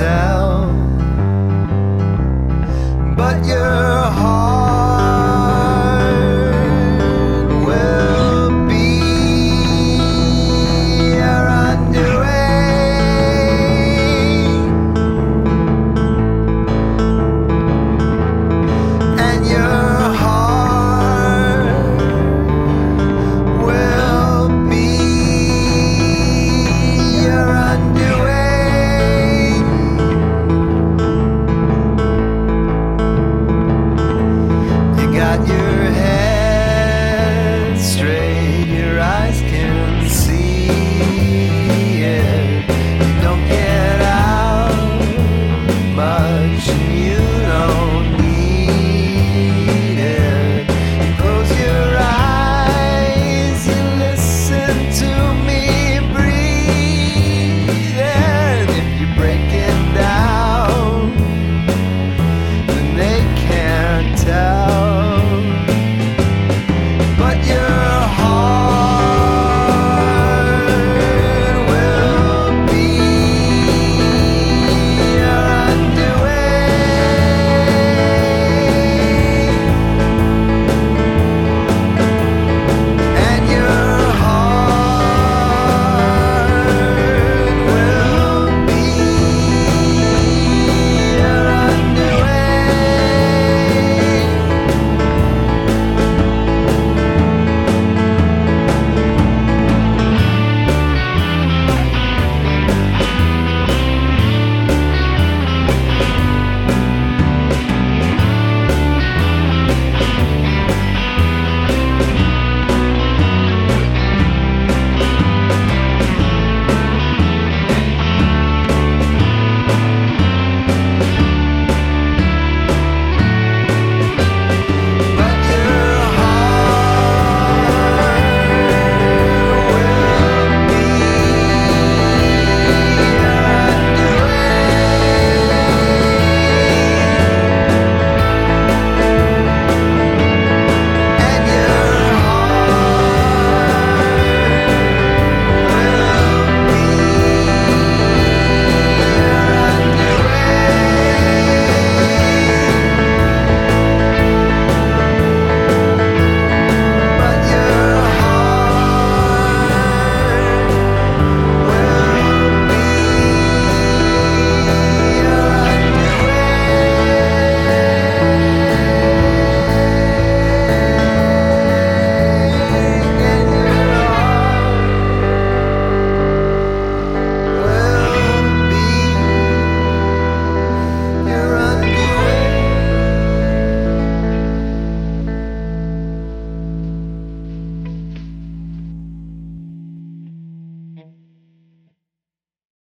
yourself, but your heart. you.